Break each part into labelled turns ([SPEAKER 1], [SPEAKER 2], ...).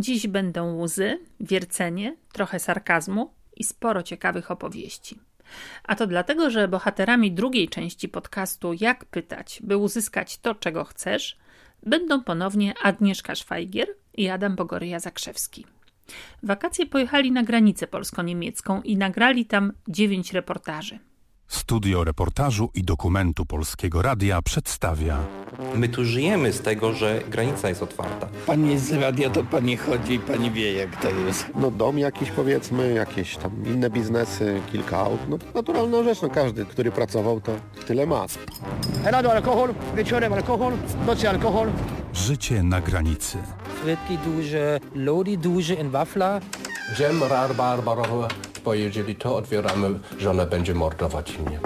[SPEAKER 1] Dziś będą łzy, wiercenie, trochę sarkazmu i sporo ciekawych opowieści. A to dlatego, że bohaterami drugiej części podcastu Jak pytać, by uzyskać to, czego chcesz, będą ponownie Agnieszka Szwajgier i Adam Bogoryja Zakrzewski. Wakacje pojechali na granicę polsko-niemiecką i nagrali tam dziewięć reportaży.
[SPEAKER 2] Studio reportażu i dokumentu Polskiego Radia przedstawia
[SPEAKER 3] My tu żyjemy z tego, że granica jest otwarta.
[SPEAKER 4] Pani z radia, to pani chodzi i pani wie, jak to jest.
[SPEAKER 5] No dom jakiś powiedzmy, jakieś tam inne biznesy, kilka aut. No naturalna rzecz, no każdy, który pracował, to tyle ma.
[SPEAKER 6] Rano alkohol, wieczorem alkohol, w nocy alkohol.
[SPEAKER 2] Życie na granicy.
[SPEAKER 7] Frytki duże, lody duże in wafla.
[SPEAKER 8] Dżem rabarbarowy, bo jeżeli to otwieramy, żona będzie mordować mnie.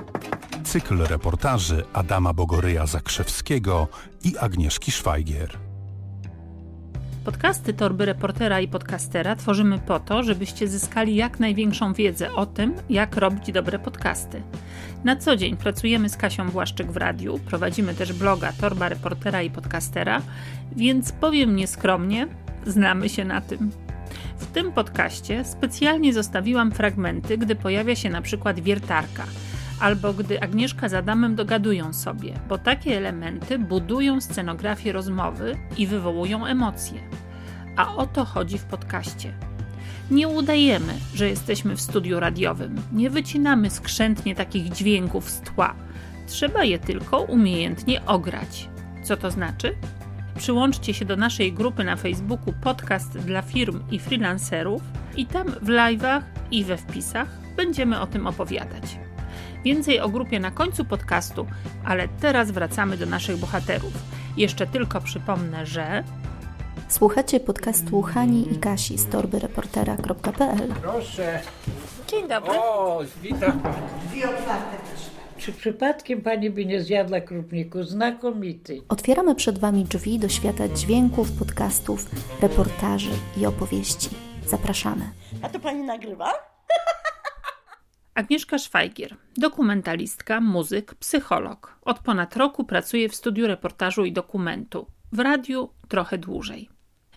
[SPEAKER 2] Cykl reportaży Adama Bogoryja Zakrzewskiego i Agnieszki Szwajgier.
[SPEAKER 1] Podcasty Torby Reportera i Podcastera tworzymy po to, żebyście zyskali jak największą wiedzę o tym, jak robić dobre podcasty. Na co dzień pracujemy z Kasią Błaszczyk w radiu, prowadzimy też bloga Torba Reportera i Podcastera, więc powiem nieskromnie, znamy się na tym. W tym podcaście specjalnie zostawiłam fragmenty, gdy pojawia się na przykład wiertarka – albo gdy Agnieszka z Adamem dogadują sobie, bo takie elementy budują scenografię rozmowy i wywołują emocje. A o to chodzi w podcaście. Nie udajemy, że jesteśmy w studiu radiowym, nie wycinamy skrzętnie takich dźwięków z tła. Trzeba je tylko umiejętnie ograć. Co to znaczy? Przyłączcie się do naszej grupy na Facebooku Podcast dla firm i freelancerów i tam w live'ach i we wpisach będziemy o tym opowiadać. Więcej o grupie na końcu podcastu, ale teraz wracamy do naszych bohaterów. Jeszcze tylko przypomnę, że
[SPEAKER 9] Słuchacie podcastu Hani i Kasi z torbyreportera.pl
[SPEAKER 7] Proszę.
[SPEAKER 1] Dzień dobry.
[SPEAKER 7] O, witam.
[SPEAKER 10] Czy przypadkiem pani by nie zjadła krupniku? Znakomity.
[SPEAKER 9] Otwieramy przed Wami drzwi do świata dźwięków, podcastów, reportaży i opowieści. Zapraszamy.
[SPEAKER 11] A to pani nagrywa?
[SPEAKER 1] Agnieszka Szwajgier, dokumentalistka, muzyk, psycholog. Od ponad roku pracuje w studiu reportażu i dokumentu. W radiu trochę dłużej.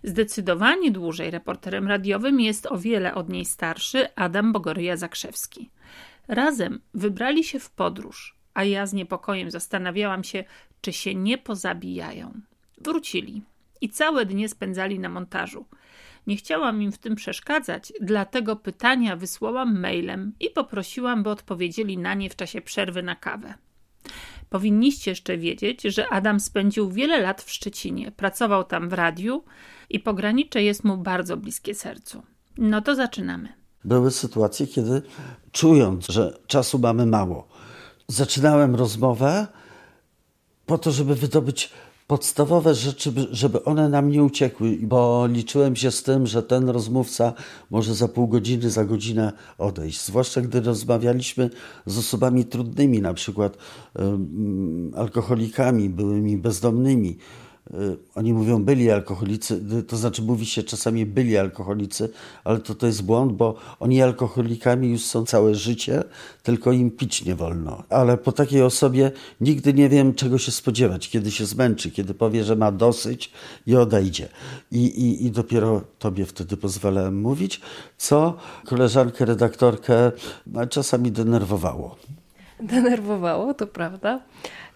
[SPEAKER 1] Zdecydowanie dłużej reporterem radiowym jest o wiele od niej starszy Adam Bogoryja Zakrzewski. Razem wybrali się w podróż, a ja z niepokojem zastanawiałam się, czy się nie pozabijają. Wrócili i całe dnie spędzali na montażu. Nie chciałam im w tym przeszkadzać, dlatego pytania wysłałam mailem i poprosiłam, by odpowiedzieli na nie w czasie przerwy na kawę. Powinniście jeszcze wiedzieć, że Adam spędził wiele lat w Szczecinie, pracował tam w radiu i pogranicze jest mu bardzo bliskie sercu. No to zaczynamy.
[SPEAKER 4] Były sytuacje, kiedy czując, że czasu mamy mało, zaczynałem rozmowę po to, żeby wydobyć podstawowe rzeczy, żeby one nam nie uciekły, bo liczyłem się z tym, że ten rozmówca może za pół godziny, za godzinę odejść. Zwłaszcza gdy rozmawialiśmy z osobami trudnymi, na przykład um, alkoholikami, byłymi bezdomnymi oni mówią byli alkoholicy, y, to znaczy mówi się czasami byli alkoholicy, ale to, to jest błąd, bo oni alkoholikami już są całe życie, tylko im pić nie wolno. Ale po takiej osobie nigdy nie wiem, czego się spodziewać, kiedy się zmęczy, kiedy powie, że ma dosyć i odejdzie. I, i, i dopiero tobie wtedy pozwalałem mówić, co koleżankę, redaktorkę czasami denerwowało.
[SPEAKER 12] Denerwowało, to prawda.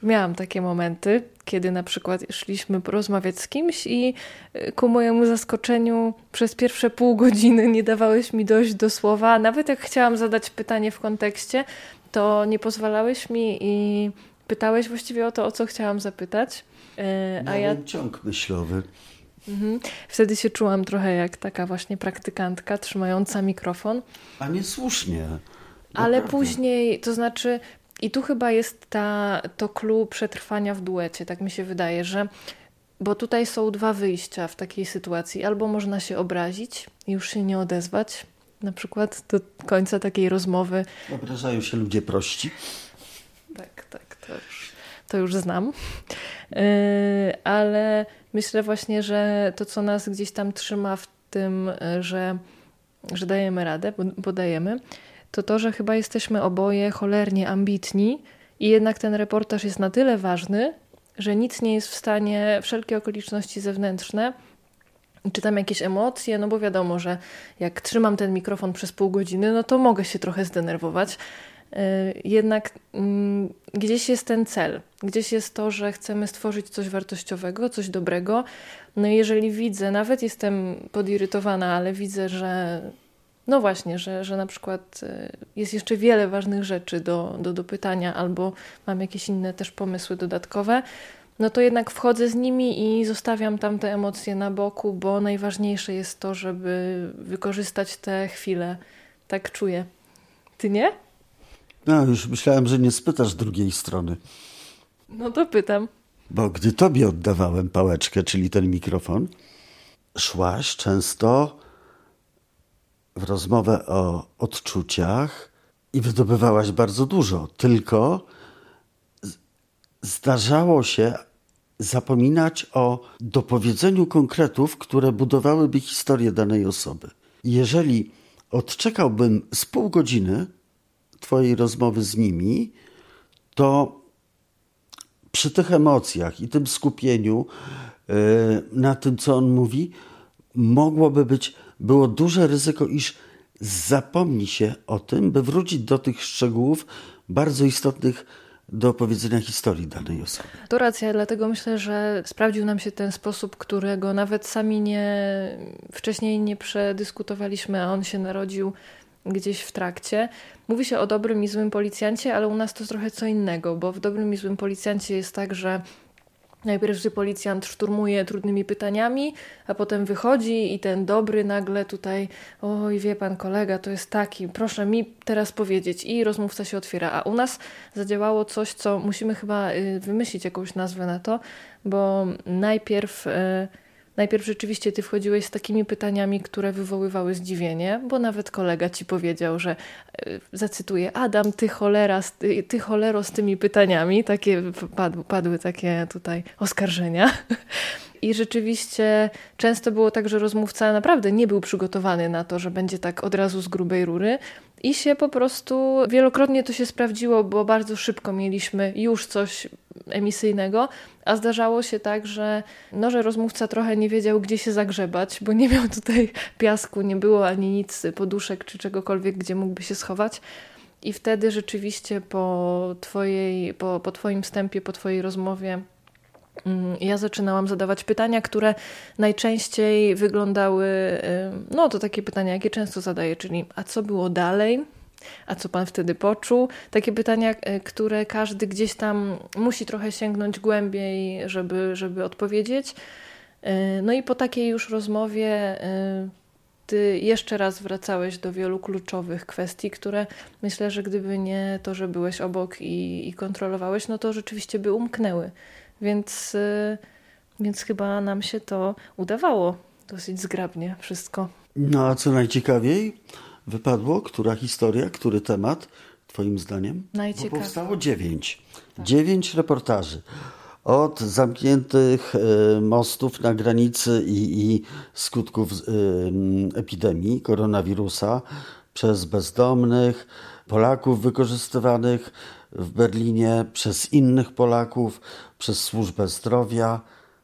[SPEAKER 12] Miałam takie momenty, kiedy na przykład szliśmy porozmawiać z kimś i y, ku mojemu zaskoczeniu przez pierwsze pół godziny nie dawałeś mi dojść do słowa. Nawet jak chciałam zadać pytanie w kontekście, to nie pozwalałeś mi i pytałeś właściwie o to, o co chciałam zapytać.
[SPEAKER 4] Y, a ja ciąg myślowy.
[SPEAKER 12] Mhm. Wtedy się czułam trochę jak taka właśnie praktykantka trzymająca mikrofon.
[SPEAKER 4] A niesłusznie.
[SPEAKER 12] Ale później, to znaczy i tu chyba jest ta, to clue przetrwania w duecie, tak mi się wydaje, że bo tutaj są dwa wyjścia w takiej sytuacji. Albo można się obrazić i już się nie odezwać, na przykład do końca takiej rozmowy.
[SPEAKER 4] Obrażają się ludzie prości.
[SPEAKER 12] Tak, tak, to już, to już znam. Yy, ale myślę właśnie, że to, co nas gdzieś tam trzyma w tym, że, że dajemy radę, bo, bo dajemy, to to, że chyba jesteśmy oboje cholernie ambitni i jednak ten reportaż jest na tyle ważny, że nic nie jest w stanie, wszelkie okoliczności zewnętrzne czytam jakieś emocje, no bo wiadomo, że jak trzymam ten mikrofon przez pół godziny, no to mogę się trochę zdenerwować. Y, jednak mm, gdzieś jest ten cel, gdzieś jest to, że chcemy stworzyć coś wartościowego, coś dobrego. No i jeżeli widzę, nawet jestem podirytowana, ale widzę, że no właśnie, że, że na przykład y, jest jeszcze wiele ważnych rzeczy do, do, do pytania, albo mam jakieś inne też pomysły dodatkowe, no to jednak wchodzę z nimi i zostawiam tam te emocje na boku, bo najważniejsze jest to, żeby wykorzystać te chwile. Tak czuję. Ty nie?
[SPEAKER 4] No, już myślałem, że nie spytasz drugiej strony.
[SPEAKER 12] No to pytam.
[SPEAKER 4] Bo gdy tobie oddawałem pałeczkę, czyli ten mikrofon, szłaś często w rozmowę o odczuciach i wydobywałaś bardzo dużo. Tylko zdarzało się zapominać o dopowiedzeniu konkretów, które budowałyby historię danej osoby. Jeżeli odczekałbym z pół godziny Twojej rozmowy z nimi, to przy tych emocjach i tym skupieniu yy, na tym, co on mówi, mogłoby być, było duże ryzyko, iż zapomni się o tym, by wrócić do tych szczegółów bardzo istotnych do opowiedzenia historii danej osoby.
[SPEAKER 12] To racja, dlatego myślę, że sprawdził nam się ten sposób, którego nawet sami nie, wcześniej nie przedyskutowaliśmy, a on się narodził gdzieś w trakcie. Mówi się o dobrym i złym policjancie, ale u nas to trochę co innego, bo w dobrym i złym policjancie jest tak, że Najpierw policjant szturmuje trudnymi pytaniami, a potem wychodzi i ten dobry nagle tutaj, oj wie pan kolega, to jest taki, proszę mi teraz powiedzieć i rozmówca się otwiera. A u nas zadziałało coś, co musimy chyba y, wymyślić jakąś nazwę na to, bo najpierw y, Najpierw rzeczywiście ty wchodziłeś z takimi pytaniami, które wywoływały zdziwienie, bo nawet kolega ci powiedział, że e, zacytuję, Adam, ty cholera, ty cholero z tymi pytaniami, takie padły, padły takie tutaj oskarżenia. I rzeczywiście często było tak, że rozmówca naprawdę nie był przygotowany na to, że będzie tak od razu z grubej rury. I się po prostu wielokrotnie to się sprawdziło, bo bardzo szybko mieliśmy już coś emisyjnego, a zdarzało się tak, że, no, że rozmówca trochę nie wiedział, gdzie się zagrzebać, bo nie miał tutaj piasku, nie było ani nic, poduszek czy czegokolwiek, gdzie mógłby się schować. I wtedy rzeczywiście po, twojej, po, po Twoim wstępie, po Twojej rozmowie ja zaczynałam zadawać pytania, które najczęściej wyglądały, no to takie pytania, jakie często zadaję, czyli a co było dalej? A co pan wtedy poczuł? Takie pytania, e, które każdy gdzieś tam musi trochę sięgnąć głębiej, żeby, żeby odpowiedzieć. E, no i po takiej już rozmowie e, ty jeszcze raz wracałeś do wielu kluczowych kwestii, które myślę, że gdyby nie to, że byłeś obok i, i kontrolowałeś, no to rzeczywiście by umknęły. Więc, y, więc chyba nam się to udawało dosyć zgrabnie wszystko.
[SPEAKER 4] No a co najciekawiej wypadło? Która historia, który temat, Twoim zdaniem?
[SPEAKER 12] Najciekawiej.
[SPEAKER 4] Bo powstało dziewięć. Tak. Dziewięć reportaży. Od zamkniętych y, mostów na granicy i, i skutków y, epidemii koronawirusa, przez bezdomnych, Polaków wykorzystywanych w Berlinie, przez innych Polaków, przez służbę zdrowia.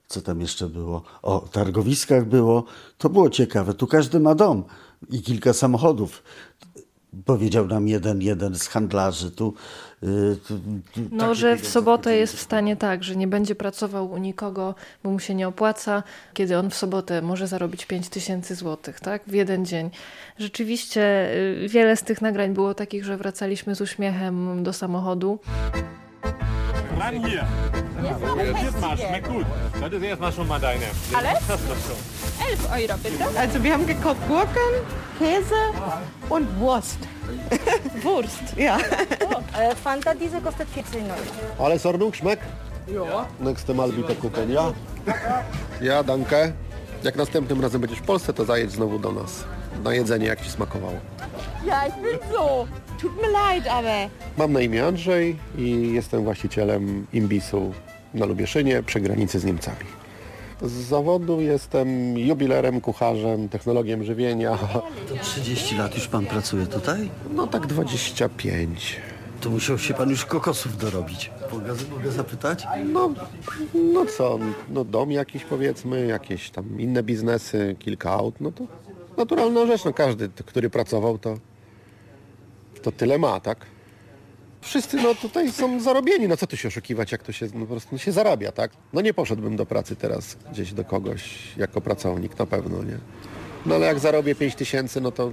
[SPEAKER 4] Co tam jeszcze było? O targowiskach było. To było ciekawe. Tu każdy ma dom i kilka samochodów. Powiedział nam jeden, jeden z handlarzy. Tu,
[SPEAKER 12] y, tu, tu no, że w sobotę jest w stanie tak, że nie będzie pracował u nikogo, bo mu się nie opłaca, kiedy on w sobotę może zarobić 5 tysięcy złotych, tak? W jeden dzień. Rzeczywiście y, wiele z tych nagrań było takich, że wracaliśmy z uśmiechem do samochodu. Probiert mal, schmeckt gut. Das ist erstmal schon mal deine. Alles? Das schon. 11 Euro bitte. Also wir haben gekocht Gurken, Käse und Wurst. Wurst?
[SPEAKER 5] Ja. Oh, äh, Fanta Diesel kostet 14 Euro. Alles Ordnung, schmeckt? Ja. Nächste Mal bitte gucken, ja? Ja, danke. Jak następnym razem będziesz w Polsce, to zajedź znowu do nas. Na jedzenie, jak ci smakowało. Ja, ich bin so. Tut mir leid, aber... Mam na imię Andrzej i jestem właścicielem imbisu na Lubieszynie przy granicy z Niemcami. Z zawodu jestem jubilerem, kucharzem, technologiem żywienia.
[SPEAKER 4] To 30 lat już pan pracuje tutaj?
[SPEAKER 5] No tak 25.
[SPEAKER 4] To musiał się pan już kokosów dorobić. Mogę, mogę zapytać?
[SPEAKER 5] No, no co, no dom jakiś powiedzmy, jakieś tam inne biznesy, kilka aut, no to naturalna rzecz, no każdy, który pracował, to, to tyle ma, tak? Wszyscy no tutaj są zarobieni, no co tu się oszukiwać, jak to się, no po prostu się zarabia, tak? No nie poszedłbym do pracy teraz gdzieś do kogoś jako pracownik, na pewno, nie? No ale jak zarobię 5 tysięcy, no to,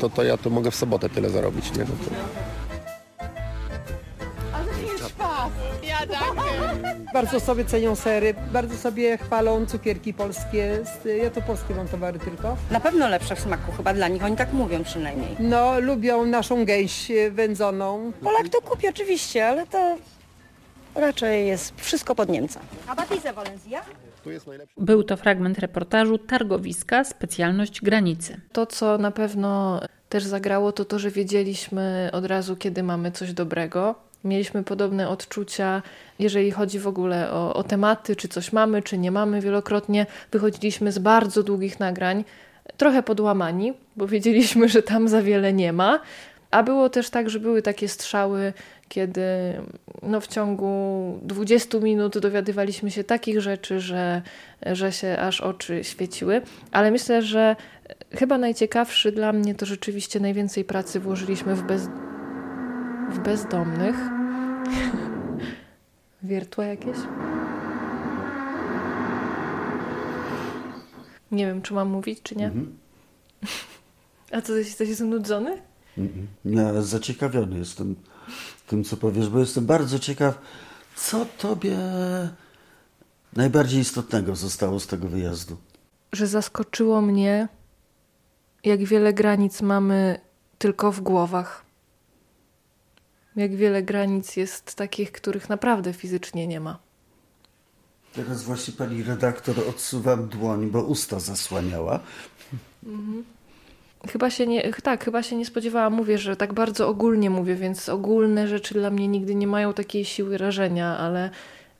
[SPEAKER 5] to, to ja to mogę w sobotę tyle zarobić, nie? No to...
[SPEAKER 11] Bardzo sobie cenią sery, bardzo sobie chwalą cukierki polskie. Ja to polskie mam towary tylko.
[SPEAKER 13] Na pewno lepsze w smaku chyba dla nich, oni tak mówią przynajmniej.
[SPEAKER 11] No, lubią naszą gęś wędzoną.
[SPEAKER 13] Polak to kupi oczywiście, ale to raczej jest wszystko pod Niemca. A Batize Valencia?
[SPEAKER 1] Był to fragment reportażu Targowiska, specjalność granicy.
[SPEAKER 12] To, co na pewno też zagrało, to to, że wiedzieliśmy od razu, kiedy mamy coś dobrego. Mieliśmy podobne odczucia, jeżeli chodzi w ogóle o, o tematy, czy coś mamy, czy nie mamy. Wielokrotnie wychodziliśmy z bardzo długich nagrań, trochę podłamani, bo wiedzieliśmy, że tam za wiele nie ma. A było też tak, że były takie strzały, kiedy no, w ciągu 20 minut dowiadywaliśmy się takich rzeczy, że, że się aż oczy świeciły. Ale myślę, że chyba najciekawszy dla mnie to rzeczywiście najwięcej pracy włożyliśmy w, bez, w bezdomnych. Wiertła jakieś? Nie wiem, czy mam mówić, czy nie. Mhm. A co, jesteś znudzony?
[SPEAKER 4] Nie, zaciekawiony jestem tym, co powiesz, bo jestem bardzo ciekaw, co tobie najbardziej istotnego zostało z tego wyjazdu.
[SPEAKER 12] Że zaskoczyło mnie, jak wiele granic mamy tylko w głowach. Jak wiele granic jest takich, których naprawdę fizycznie nie ma.
[SPEAKER 4] Teraz właśnie pani redaktor odsuwam dłoń, bo usta zasłaniała. Mhm.
[SPEAKER 12] Chyba się nie, tak, chyba się nie spodziewałam. Mówię, że tak bardzo ogólnie mówię, więc ogólne rzeczy dla mnie nigdy nie mają takiej siły rażenia, ale,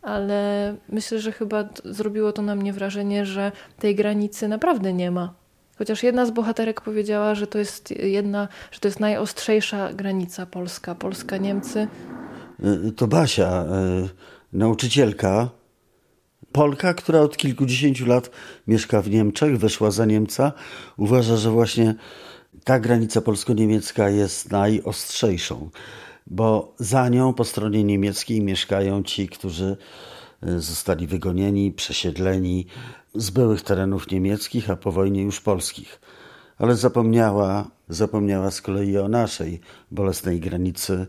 [SPEAKER 12] ale myślę, że chyba zrobiło to na mnie wrażenie, że tej granicy naprawdę nie ma. Chociaż jedna z bohaterek powiedziała, że to jest jedna, że to jest najostrzejsza granica polska, Polska-Niemcy.
[SPEAKER 4] Y, to Basia, y, nauczycielka, Polka, która od kilkudziesięciu lat mieszka w Niemczech, weszła za Niemca, uważa, że właśnie ta granica polsko-niemiecka jest najostrzejszą, bo za nią po stronie niemieckiej mieszkają ci, którzy y, zostali wygonieni, przesiedleni z byłych terenów niemieckich, a po wojnie już polskich. Ale zapomniała, zapomniała z kolei o naszej bolesnej granicy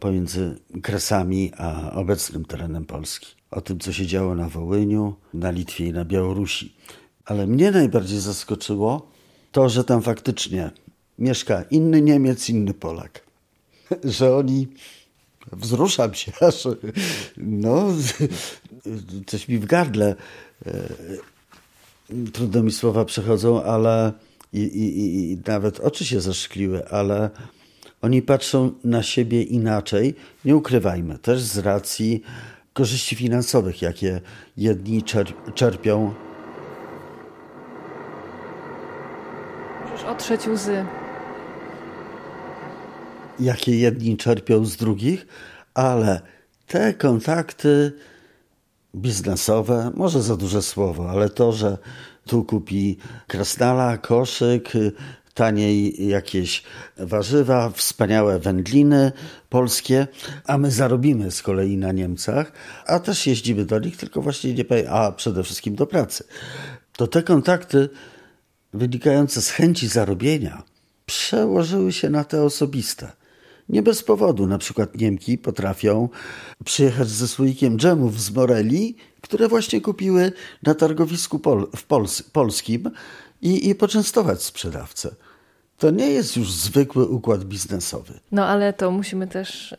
[SPEAKER 4] pomiędzy Kresami a obecnym terenem Polski o tym, co się działo na Wołyniu, na Litwie i na Białorusi. Ale mnie najbardziej zaskoczyło to, że tam faktycznie mieszka inny Niemiec, inny Polak. Że oni wzruszam się aż, no, coś mi w gardle, e, trudno mi słowa przechodzą, ale i, i, i nawet oczy się zaszkliły, ale oni patrzą na siebie inaczej, nie ukrywajmy, też z racji korzyści finansowych, jakie jedni czerpią.
[SPEAKER 12] Możesz otrzeć łzy.
[SPEAKER 4] Jakie jedni czerpią z drugich, ale te kontakty biznesowe, może za duże słowo, ale to, że tu kupi krasnala, koszyk, taniej jakieś warzywa, wspaniałe wędliny polskie, a my zarobimy z kolei na Niemcach, a też jeździmy do nich, tylko właśnie nie, a przede wszystkim do pracy. To te kontakty wynikające z chęci zarobienia przełożyły się na te osobiste. Nie bez powodu na przykład Niemki potrafią przyjechać ze słoikiem dżemów z Moreli, które właśnie kupiły na targowisku pol w Pols polskim i, i poczęstować sprzedawcę. To nie jest już zwykły układ biznesowy.
[SPEAKER 12] No ale to musimy też y,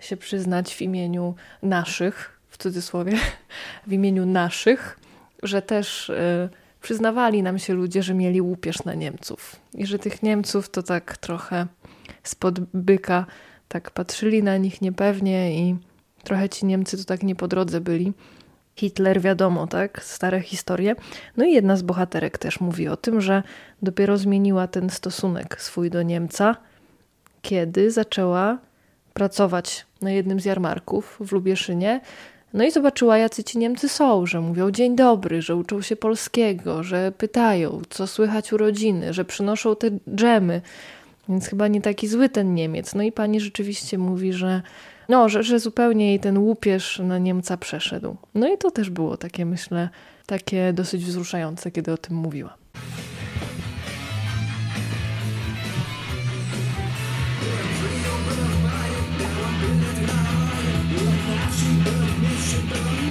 [SPEAKER 12] się przyznać w imieniu naszych, w cudzysłowie, w imieniu naszych, że też y, przyznawali nam się ludzie, że mieli łupież na Niemców. I że tych Niemców to tak trochę spod byka tak patrzyli na nich niepewnie i trochę ci Niemcy to tak nie po drodze byli. Hitler, wiadomo, tak, stare historie. No i jedna z bohaterek też mówi o tym, że dopiero zmieniła ten stosunek swój do Niemca, kiedy zaczęła pracować na jednym z jarmarków w Lubieszynie. No i zobaczyła, jacy ci Niemcy są, że mówią dzień dobry, że uczą się polskiego, że pytają, co słychać u rodziny, że przynoszą te dżemy. Więc chyba nie taki zły ten Niemiec. No i pani rzeczywiście mówi, że no, że, że zupełnie jej ten łupież na Niemca przeszedł. No i to też było takie, myślę, takie dosyć wzruszające, kiedy o tym mówiła.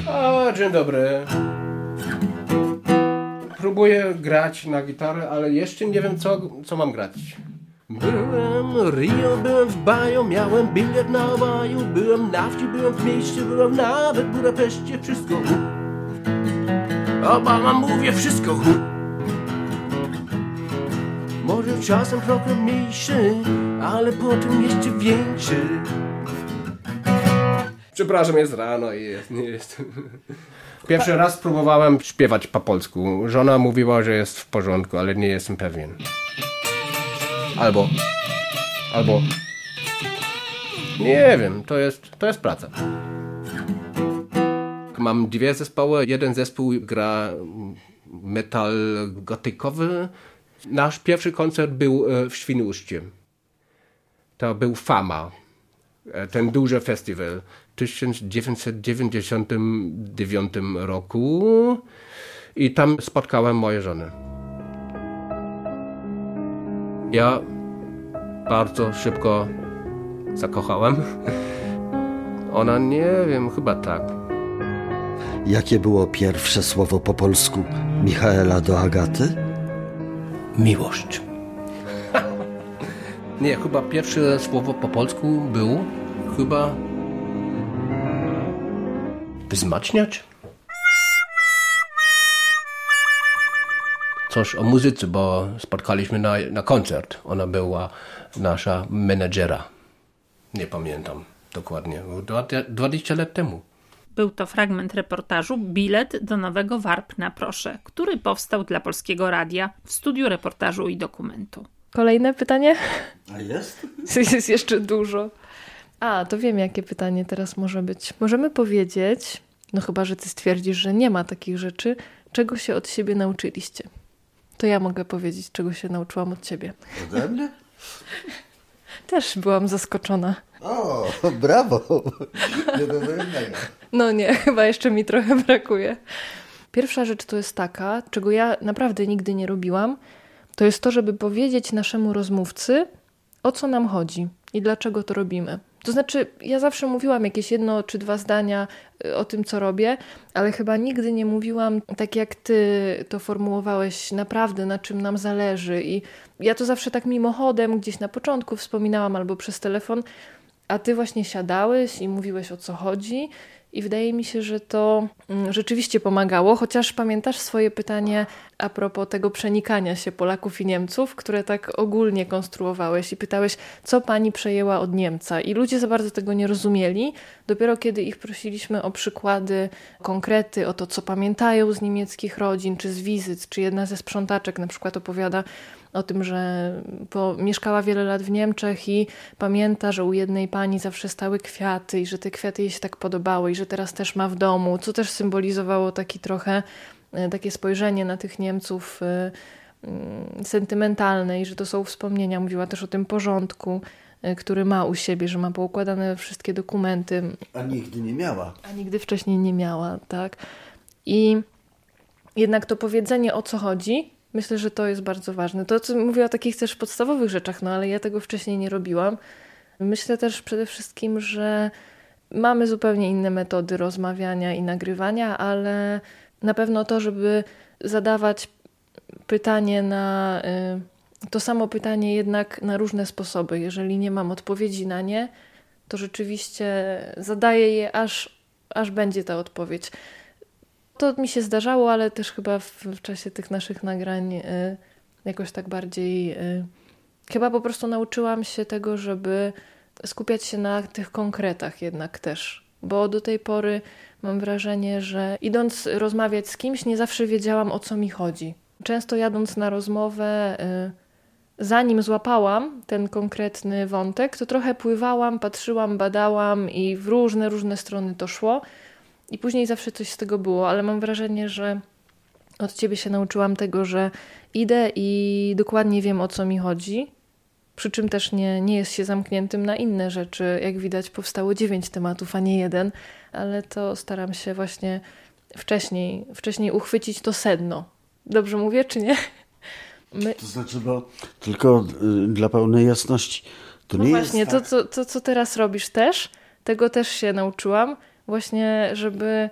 [SPEAKER 8] O, dzień dobry. Próbuję grać na gitarę, ale jeszcze nie wiem, co, co mam grać. Byłem Rio, byłem w Baju, miałem bilet na Baju, byłem na wsi, byłem w mieście, byłem nawet w Budapeszcie, wszystko Obama mówię wszystko Może czasem trochę mniejszy, ale potem jeszcze większy Przepraszam, jest rano i jest, nie jest. Pierwszy raz próbowałem śpiewać po polsku. Żona mówiła, że jest w porządku, ale nie jestem pewien. Albo. Albo. Nie wiem, to jest, to jest praca. Mam dwie zespoły. Jeden zespół gra metal gotykowy. Nasz pierwszy koncert był e, w Świnoujście. To był Fama. E, ten duży festiwal. W 1999 roku. I tam spotkałem moją żonę. Ja bardzo szybko zakochałem. Ona nie wiem, chyba tak.
[SPEAKER 4] Jakie było pierwsze słowo po polsku Michaela do Agaty?
[SPEAKER 8] Miłość. nie, chyba pierwsze słowo po polsku było chyba wzmacniać? Coś o muzyce, bo spotkaliśmy na, na koncert. Ona była nasza menedżera. Nie pamiętam dokładnie. 20 lat temu.
[SPEAKER 1] Był to fragment reportażu Bilet do nowego Warp na proszę, który powstał dla Polskiego Radia w studiu reportażu i dokumentu.
[SPEAKER 12] Kolejne pytanie?
[SPEAKER 4] A jest?
[SPEAKER 12] Jest jeszcze dużo. A, to wiem, jakie pytanie teraz może być. Możemy powiedzieć, no chyba, że ty stwierdzisz, że nie ma takich rzeczy, czego się od siebie nauczyliście. To ja mogę powiedzieć, czego się nauczyłam od ciebie.
[SPEAKER 4] Ode mnie?
[SPEAKER 12] Też byłam zaskoczona.
[SPEAKER 4] O, brawo! Nie do wyrównania.
[SPEAKER 12] No nie, chyba jeszcze mi trochę brakuje. Pierwsza rzecz to jest taka, czego ja naprawdę nigdy nie robiłam, to jest to, żeby powiedzieć naszemu rozmówcy, o co nam chodzi i dlaczego to robimy. To znaczy, ja zawsze mówiłam jakieś jedno czy dwa zdania y, o tym, co robię, ale chyba nigdy nie mówiłam tak, jak ty to formułowałeś, naprawdę na czym nam zależy. I ja to zawsze tak mimochodem gdzieś na początku wspominałam albo przez telefon, a ty właśnie siadałeś i mówiłeś o co chodzi. I wydaje mi się, że to mm, rzeczywiście pomagało, chociaż pamiętasz swoje pytanie a propos tego przenikania się Polaków i Niemców, które tak ogólnie konstruowałeś i pytałeś, co pani przejęła od Niemca. I ludzie za bardzo tego nie rozumieli. Dopiero kiedy ich prosiliśmy o przykłady, konkrety, o to, co pamiętają z niemieckich rodzin, czy z wizyt, czy jedna ze sprzątaczek na przykład opowiada o tym, że po, mieszkała wiele lat w Niemczech i pamięta, że u jednej pani zawsze stały kwiaty i że te kwiaty jej się tak podobały i że teraz też ma w domu, co też symbolizowało taki trochę e, takie spojrzenie na tych Niemców e, mm, sentymentalne i że to są wspomnienia. Mówiła też o tym porządku, e, który ma u siebie, że ma poukładane wszystkie dokumenty.
[SPEAKER 4] A nigdy nie miała.
[SPEAKER 12] A nigdy wcześniej nie miała, tak. I jednak to powiedzenie o co chodzi Myślę, że to jest bardzo ważne. To, co mówię o takich też podstawowych rzeczach, no ale ja tego wcześniej nie robiłam. Myślę też przede wszystkim, że mamy zupełnie inne metody rozmawiania i nagrywania, ale na pewno to, żeby zadawać pytanie na y, to samo pytanie jednak na różne sposoby. Jeżeli nie mam odpowiedzi na nie, to rzeczywiście zadaję je aż, aż będzie ta odpowiedź. To mi się zdarzało, ale też chyba w, w czasie tych naszych nagrań y, jakoś tak bardziej. Y, chyba po prostu nauczyłam się tego, żeby skupiać się na tych konkretach jednak też. Bo do tej pory mam wrażenie, że idąc rozmawiać z kimś, nie zawsze wiedziałam o co mi chodzi. Często jadąc na rozmowę, y, zanim złapałam ten konkretny wątek, to trochę pływałam, patrzyłam, badałam i w różne, różne strony to szło. I później zawsze coś z tego było, ale mam wrażenie, że od ciebie się nauczyłam tego, że idę i dokładnie wiem o co mi chodzi. Przy czym też nie, nie jest się zamkniętym na inne rzeczy. Jak widać, powstało dziewięć tematów, a nie jeden, ale to staram się właśnie wcześniej, wcześniej uchwycić to sedno. Dobrze mówię, czy nie?
[SPEAKER 4] My... To znaczy, bo tylko y, dla pełnej jasności. To
[SPEAKER 12] no
[SPEAKER 4] nie
[SPEAKER 12] właśnie,
[SPEAKER 4] jest
[SPEAKER 12] tak...
[SPEAKER 4] to,
[SPEAKER 12] to, to, co teraz robisz też, tego też się nauczyłam. Właśnie, żeby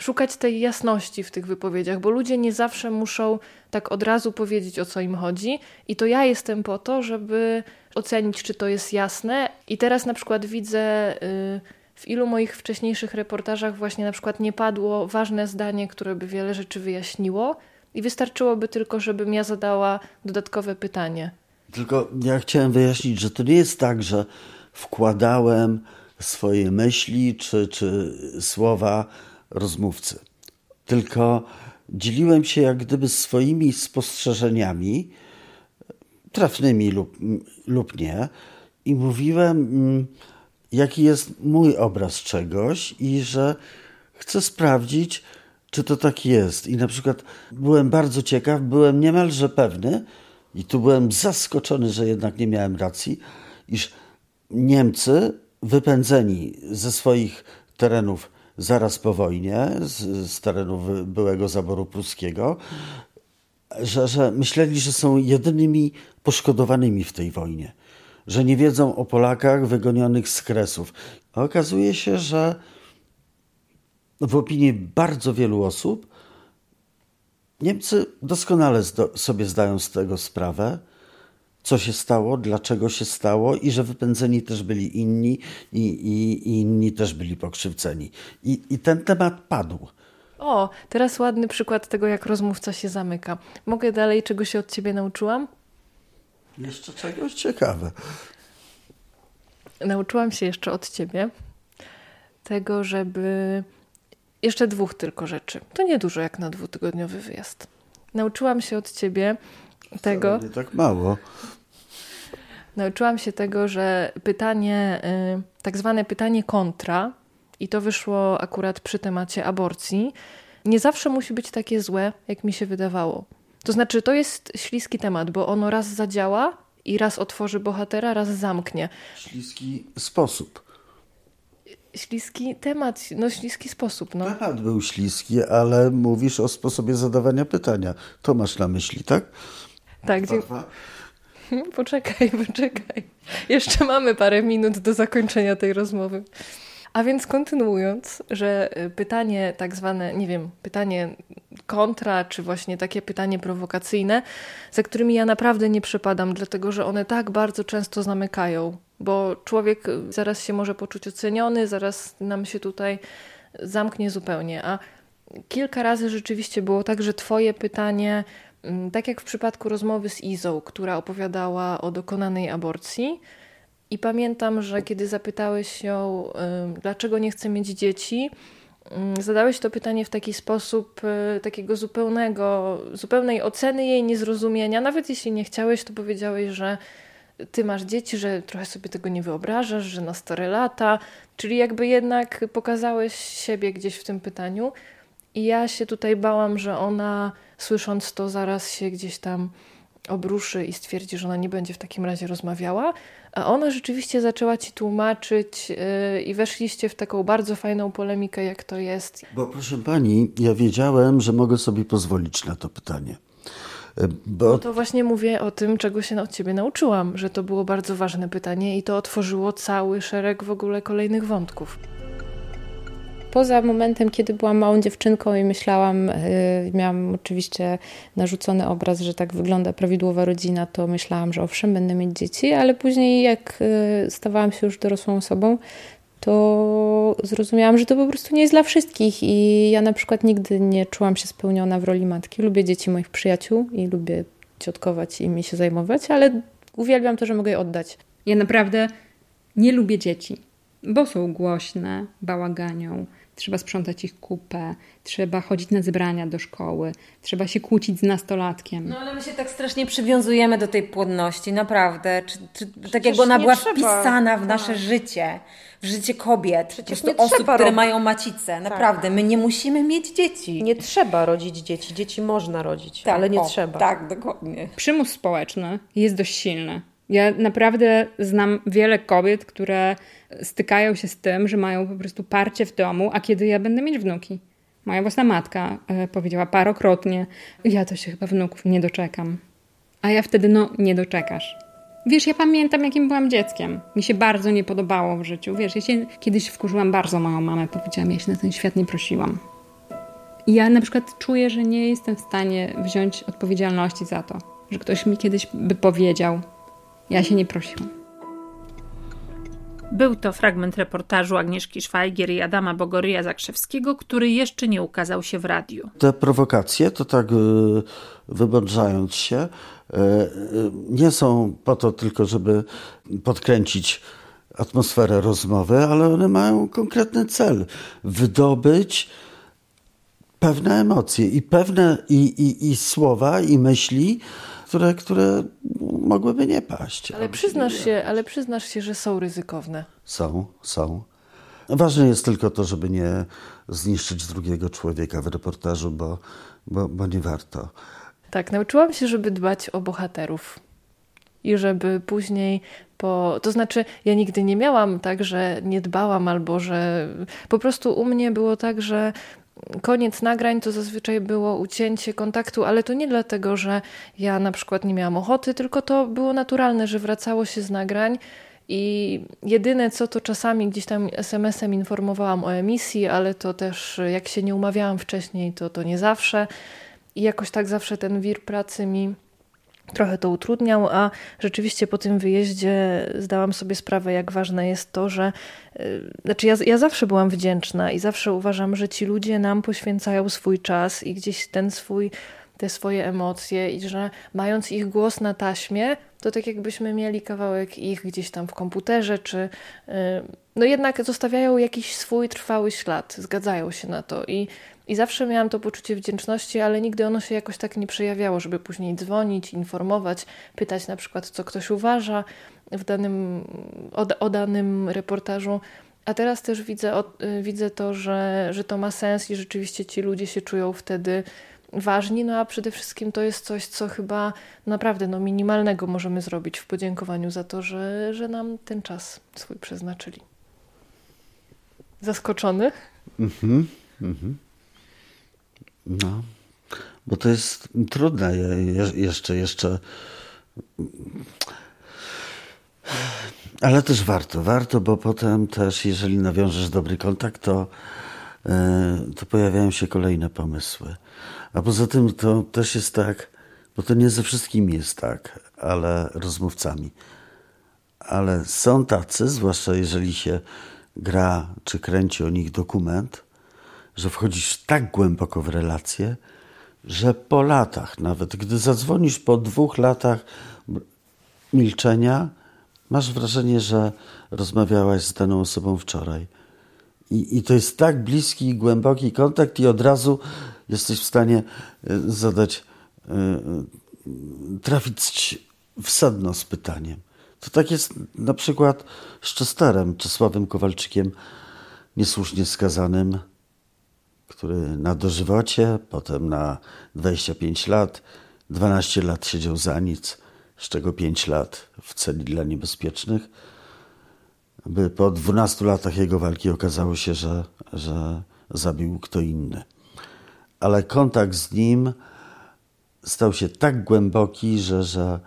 [SPEAKER 12] szukać tej jasności w tych wypowiedziach, bo ludzie nie zawsze muszą tak od razu powiedzieć, o co im chodzi. I to ja jestem po to, żeby ocenić, czy to jest jasne. I teraz na przykład widzę. Yy, w ilu moich wcześniejszych reportażach właśnie na przykład nie padło ważne zdanie, które by wiele rzeczy wyjaśniło i wystarczyłoby tylko, żebym ja zadała dodatkowe pytanie.
[SPEAKER 4] Tylko ja chciałem wyjaśnić, że to nie jest tak, że wkładałem swoje myśli czy, czy słowa rozmówcy. Tylko dzieliłem się jak gdyby swoimi spostrzeżeniami, trafnymi lub, lub nie, i mówiłem, mm, jaki jest mój obraz czegoś i że chcę sprawdzić, czy to tak jest. I na przykład byłem bardzo ciekaw, byłem niemalże pewny, i tu byłem zaskoczony, że jednak nie miałem racji, iż Niemcy wypędzeni ze swoich terenów zaraz po wojnie, z, z byłego zaboru pruskiego, że, że myśleli, że są jedynymi poszkodowanymi w tej wojnie, że nie wiedzą o Polakach wygonionych z Kresów. A okazuje się, że w opinii bardzo wielu osób Niemcy doskonale sobie zdają z tego sprawę, co się stało, dlaczego się stało i że wypędzeni też byli inni i, i, i inni też byli pokrzywdzeni. I, I ten temat padł.
[SPEAKER 12] O, teraz ładny przykład tego, jak rozmówca się zamyka. Mogę dalej, czego się od ciebie nauczyłam?
[SPEAKER 4] Jeszcze czegoś ciekawe.
[SPEAKER 12] Nauczyłam się jeszcze od ciebie tego, żeby. Jeszcze dwóch tylko rzeczy. To niedużo jak na dwutygodniowy wyjazd. Nauczyłam się od ciebie tego.
[SPEAKER 4] Nie tak mało.
[SPEAKER 12] Nauczyłam się tego, że pytanie, y, tak zwane pytanie kontra, i to wyszło akurat przy temacie aborcji, nie zawsze musi być takie złe, jak mi się wydawało. To znaczy, to jest śliski temat, bo ono raz zadziała i raz otworzy bohatera, raz zamknie.
[SPEAKER 4] Śliski sposób.
[SPEAKER 12] Śliski temat, no śliski sposób. No.
[SPEAKER 4] Temat był śliski, ale mówisz o sposobie zadawania pytania. To masz na myśli, tak?
[SPEAKER 12] Tak, dziękuję. Poczekaj, poczekaj. Jeszcze mamy parę minut do zakończenia tej rozmowy. A więc kontynuując, że y, pytanie tak zwane, nie wiem, pytanie kontra, czy właśnie takie pytanie prowokacyjne, za którymi ja naprawdę nie przepadam, dlatego że one tak bardzo często zamykają, bo człowiek y, zaraz się może poczuć oceniony, zaraz nam się tutaj zamknie zupełnie. A kilka razy rzeczywiście było tak, że Twoje pytanie tak jak w przypadku rozmowy z Izą, która opowiadała o dokonanej aborcji. I pamiętam, że kiedy zapytałeś ją, dlaczego nie chce mieć dzieci, zadałeś to pytanie w taki sposób y, takiego zupełnego, zupełnej oceny jej niezrozumienia. Nawet jeśli nie chciałeś, to powiedziałeś, że ty masz dzieci, że trochę sobie tego nie wyobrażasz, że na stare lata. Czyli jakby jednak pokazałeś siebie gdzieś w tym pytaniu. I ja się tutaj bałam, że ona słysząc to zaraz się gdzieś tam obruszy i stwierdzi, że ona nie będzie w takim razie rozmawiała. A ona rzeczywiście zaczęła ci tłumaczyć yy, i weszliście w taką bardzo fajną polemikę, jak to jest.
[SPEAKER 4] Bo proszę pani, ja wiedziałem, że mogę sobie pozwolić na to pytanie.
[SPEAKER 12] Y, bo... No to właśnie mówię o tym, czego się od ciebie nauczyłam, że to było bardzo ważne pytanie i to otworzyło cały szereg w ogóle kolejnych wątków.
[SPEAKER 14] Poza momentem, kiedy byłam małą dziewczynką i myślałam, yy, miałam oczywiście narzucony obraz, że tak wygląda prawidłowa rodzina, to myślałam, że owszem, będę mieć dzieci, ale później jak yy, stawałam się już dorosłą osobą, to zrozumiałam, że to po prostu nie jest dla wszystkich i ja na przykład nigdy nie czułam się spełniona w roli matki. Lubię dzieci moich przyjaciół i lubię ciotkować i mi się zajmować, ale uwielbiam to, że mogę je oddać.
[SPEAKER 15] Ja naprawdę nie lubię dzieci, bo są głośne, bałaganią, trzeba sprzątać ich kupę, trzeba chodzić na zebrania do szkoły, trzeba się kłócić z nastolatkiem.
[SPEAKER 16] No ale my się tak strasznie przywiązujemy do tej płodności, naprawdę. Czy, czy, tak jakby ona była trzeba. wpisana w nasze tak. życie, w życie kobiet, Przecież nie osób, które robić. mają macicę. Naprawdę, tak. my nie musimy mieć dzieci.
[SPEAKER 17] Nie trzeba rodzić dzieci. Dzieci można rodzić, tak, ale nie o, trzeba.
[SPEAKER 16] Tak, dokładnie.
[SPEAKER 15] Przymus społeczny jest dość silny. Ja naprawdę znam wiele kobiet, które stykają się z tym, że mają po prostu parcie w domu, a kiedy ja będę mieć wnuki? Moja własna matka e, powiedziała parokrotnie: Ja to się chyba wnuków nie doczekam. A ja wtedy, no, nie doczekasz. Wiesz, ja pamiętam, jakim byłam dzieckiem. Mi się bardzo nie podobało w życiu. Wiesz, ja się kiedyś wkurzyłam bardzo moją mamę, powiedziałam, ja się na ten świat nie prosiłam. I ja na przykład czuję, że nie jestem w stanie wziąć odpowiedzialności za to, że ktoś mi kiedyś by powiedział, ja się nie prosiłam.
[SPEAKER 1] Był to fragment reportażu Agnieszki Szwajgier i Adama Bogoryja Zakrzewskiego, który jeszcze nie ukazał się w radiu.
[SPEAKER 4] Te prowokacje, to tak e, wybądżając się, e, e, nie są po to tylko, żeby podkręcić atmosferę rozmowy, ale one mają konkretny cel wydobyć pewne emocje i pewne i, i, i słowa, i myśli, które, które mogłyby nie paść.
[SPEAKER 12] Ale przyznasz, się, ale przyznasz się, że są ryzykowne.
[SPEAKER 4] Są, są. Ważne jest tylko to, żeby nie zniszczyć drugiego człowieka w reportażu, bo, bo, bo nie warto.
[SPEAKER 12] Tak, nauczyłam się, żeby dbać o bohaterów. I żeby później po. To znaczy, ja nigdy nie miałam tak, że nie dbałam, albo że po prostu u mnie było tak, że koniec nagrań to zazwyczaj było ucięcie kontaktu, ale to nie dlatego, że ja na przykład nie miałam ochoty, tylko to było naturalne, że wracało się z nagrań. I jedyne co to czasami gdzieś tam SMS-em informowałam o emisji, ale to też jak się nie umawiałam wcześniej, to to nie zawsze. I jakoś tak zawsze ten wir pracy mi trochę to utrudniał, a rzeczywiście po tym wyjeździe zdałam sobie sprawę, jak ważne jest to, że y, znaczy ja, ja zawsze byłam wdzięczna i zawsze uważam, że ci ludzie nam poświęcają swój czas i gdzieś ten swój, te swoje emocje i że mając ich głos na taśmie, to tak jakbyśmy mieli kawałek ich gdzieś tam w komputerze, czy y, no jednak zostawiają jakiś swój trwały ślad, zgadzają się na to i i zawsze miałam to poczucie wdzięczności, ale nigdy ono się jakoś tak nie przejawiało, żeby później dzwonić, informować, pytać na przykład, co ktoś uważa w danym, o, o danym reportażu. A teraz też widzę, o, widzę to, że, że to ma sens i rzeczywiście ci ludzie się czują wtedy ważni, no a przede wszystkim to jest coś, co chyba naprawdę no, minimalnego możemy zrobić w podziękowaniu za to, że, że nam ten czas swój przeznaczyli. Zaskoczony? Mhm, mhm.
[SPEAKER 4] No, bo to jest trudne jeszcze, jeszcze. Ale też warto, warto, bo potem też, jeżeli nawiążesz dobry kontakt, to, e, to pojawiają się kolejne pomysły. A poza tym to też jest tak, bo to nie ze wszystkimi jest tak, ale rozmówcami. Ale są tacy, zwłaszcza jeżeli się gra czy kręci o nich dokument, że wchodzisz tak głęboko w relacje, że po latach, nawet gdy zadzwonisz po dwóch latach milczenia, masz wrażenie, że rozmawiałaś z daną osobą wczoraj. I, I to jest tak bliski i głęboki kontakt, i od razu jesteś w stanie e, zadać, e, trafić w sedno z pytaniem. To tak jest na przykład z Czesterem, Czesławem Kowalczykiem, niesłusznie skazanym który na dożywocie, potem na 25 lat, 12 lat siedział za nic, z czego 5 lat w celi dla niebezpiecznych. By po 12 latach jego walki okazało się, że, że zabił kto inny. Ale kontakt z nim stał się tak głęboki, że, że,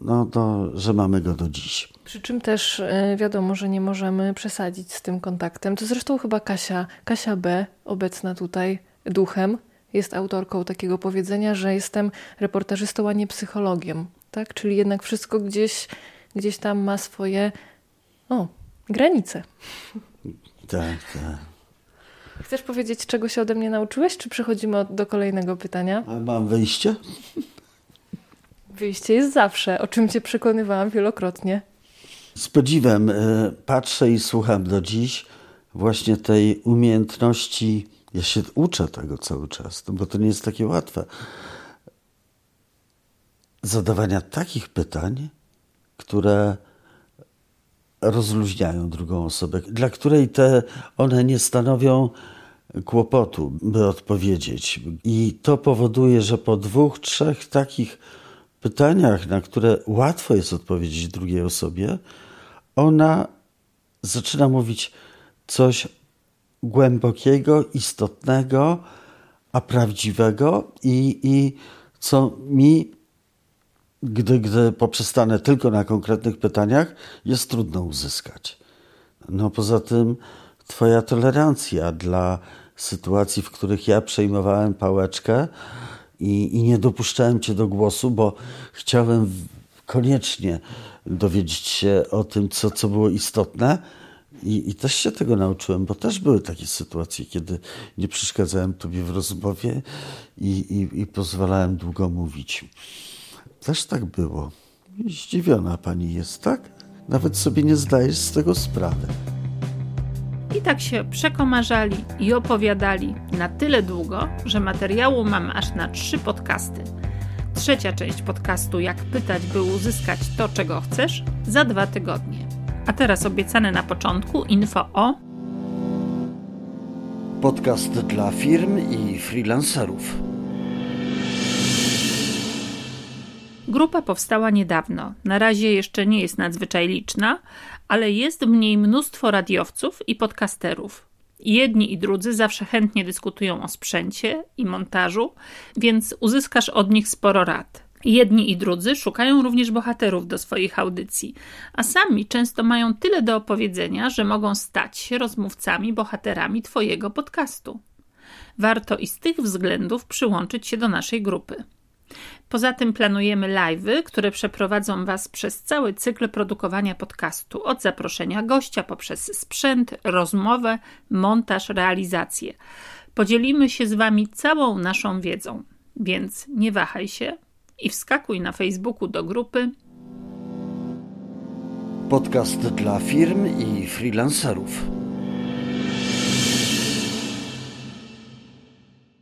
[SPEAKER 4] no to, że mamy go do dziś.
[SPEAKER 12] Przy czym też e, wiadomo, że nie możemy przesadzić z tym kontaktem. To zresztą chyba Kasia, Kasia B, obecna tutaj duchem, jest autorką takiego powiedzenia, że jestem reportażystą, a nie psychologiem. Tak? Czyli jednak wszystko gdzieś, gdzieś tam ma swoje o, granice.
[SPEAKER 4] Tak, tak.
[SPEAKER 12] Chcesz powiedzieć, czego się ode mnie nauczyłeś, czy przechodzimy do kolejnego pytania?
[SPEAKER 4] A mam wyjście?
[SPEAKER 12] Wyjście jest zawsze, o czym cię przekonywałam wielokrotnie.
[SPEAKER 4] Z podziwem e, patrzę i słucham do dziś właśnie tej umiejętności, ja się uczę tego cały czas, bo to nie jest takie łatwe, zadawania takich pytań, które rozluźniają drugą osobę, dla której te one nie stanowią kłopotu, by odpowiedzieć. I to powoduje, że po dwóch, trzech takich pytaniach, na które łatwo jest odpowiedzieć drugiej osobie, ona zaczyna mówić coś głębokiego, istotnego, a prawdziwego i, i co mi, gdy, gdy poprzestanę tylko na konkretnych pytaniach, jest trudno uzyskać. No poza tym Twoja tolerancja dla sytuacji, w których ja przejmowałem pałeczkę i, i nie dopuszczałem Cię do głosu, bo chciałem koniecznie dowiedzieć się o tym, co, co było istotne. I, I też się tego nauczyłem, bo też były takie sytuacje, kiedy nie przeszkadzałem Tobie w rozmowie i, i, i pozwalałem długo mówić. Też tak było. Zdziwiona Pani jest, tak? Nawet sobie nie zdajesz z tego sprawy.
[SPEAKER 1] I tak się przekomarzali i opowiadali na tyle długo, że materiału mam aż na trzy podcasty. Trzecia część podcastu Jak pytać, by uzyskać to, czego chcesz, za dwa tygodnie. A teraz obiecane na początku info o
[SPEAKER 4] podcast dla firm i freelancerów.
[SPEAKER 1] Grupa powstała niedawno. Na razie jeszcze nie jest nadzwyczaj liczna, ale jest w niej mnóstwo radiowców i podcasterów. Jedni i drudzy zawsze chętnie dyskutują o sprzęcie i montażu, więc uzyskasz od nich sporo rad. Jedni i drudzy szukają również bohaterów do swoich audycji, a sami często mają tyle do opowiedzenia, że mogą stać się rozmówcami, bohaterami Twojego podcastu. Warto i z tych względów przyłączyć się do naszej grupy. Poza tym planujemy live'y, które przeprowadzą Was przez cały cykl produkowania podcastu, od zaproszenia gościa poprzez sprzęt, rozmowę, montaż, realizację. Podzielimy się z Wami całą naszą wiedzą, więc nie wahaj się i wskakuj na Facebooku do grupy
[SPEAKER 4] Podcast dla firm i freelancerów.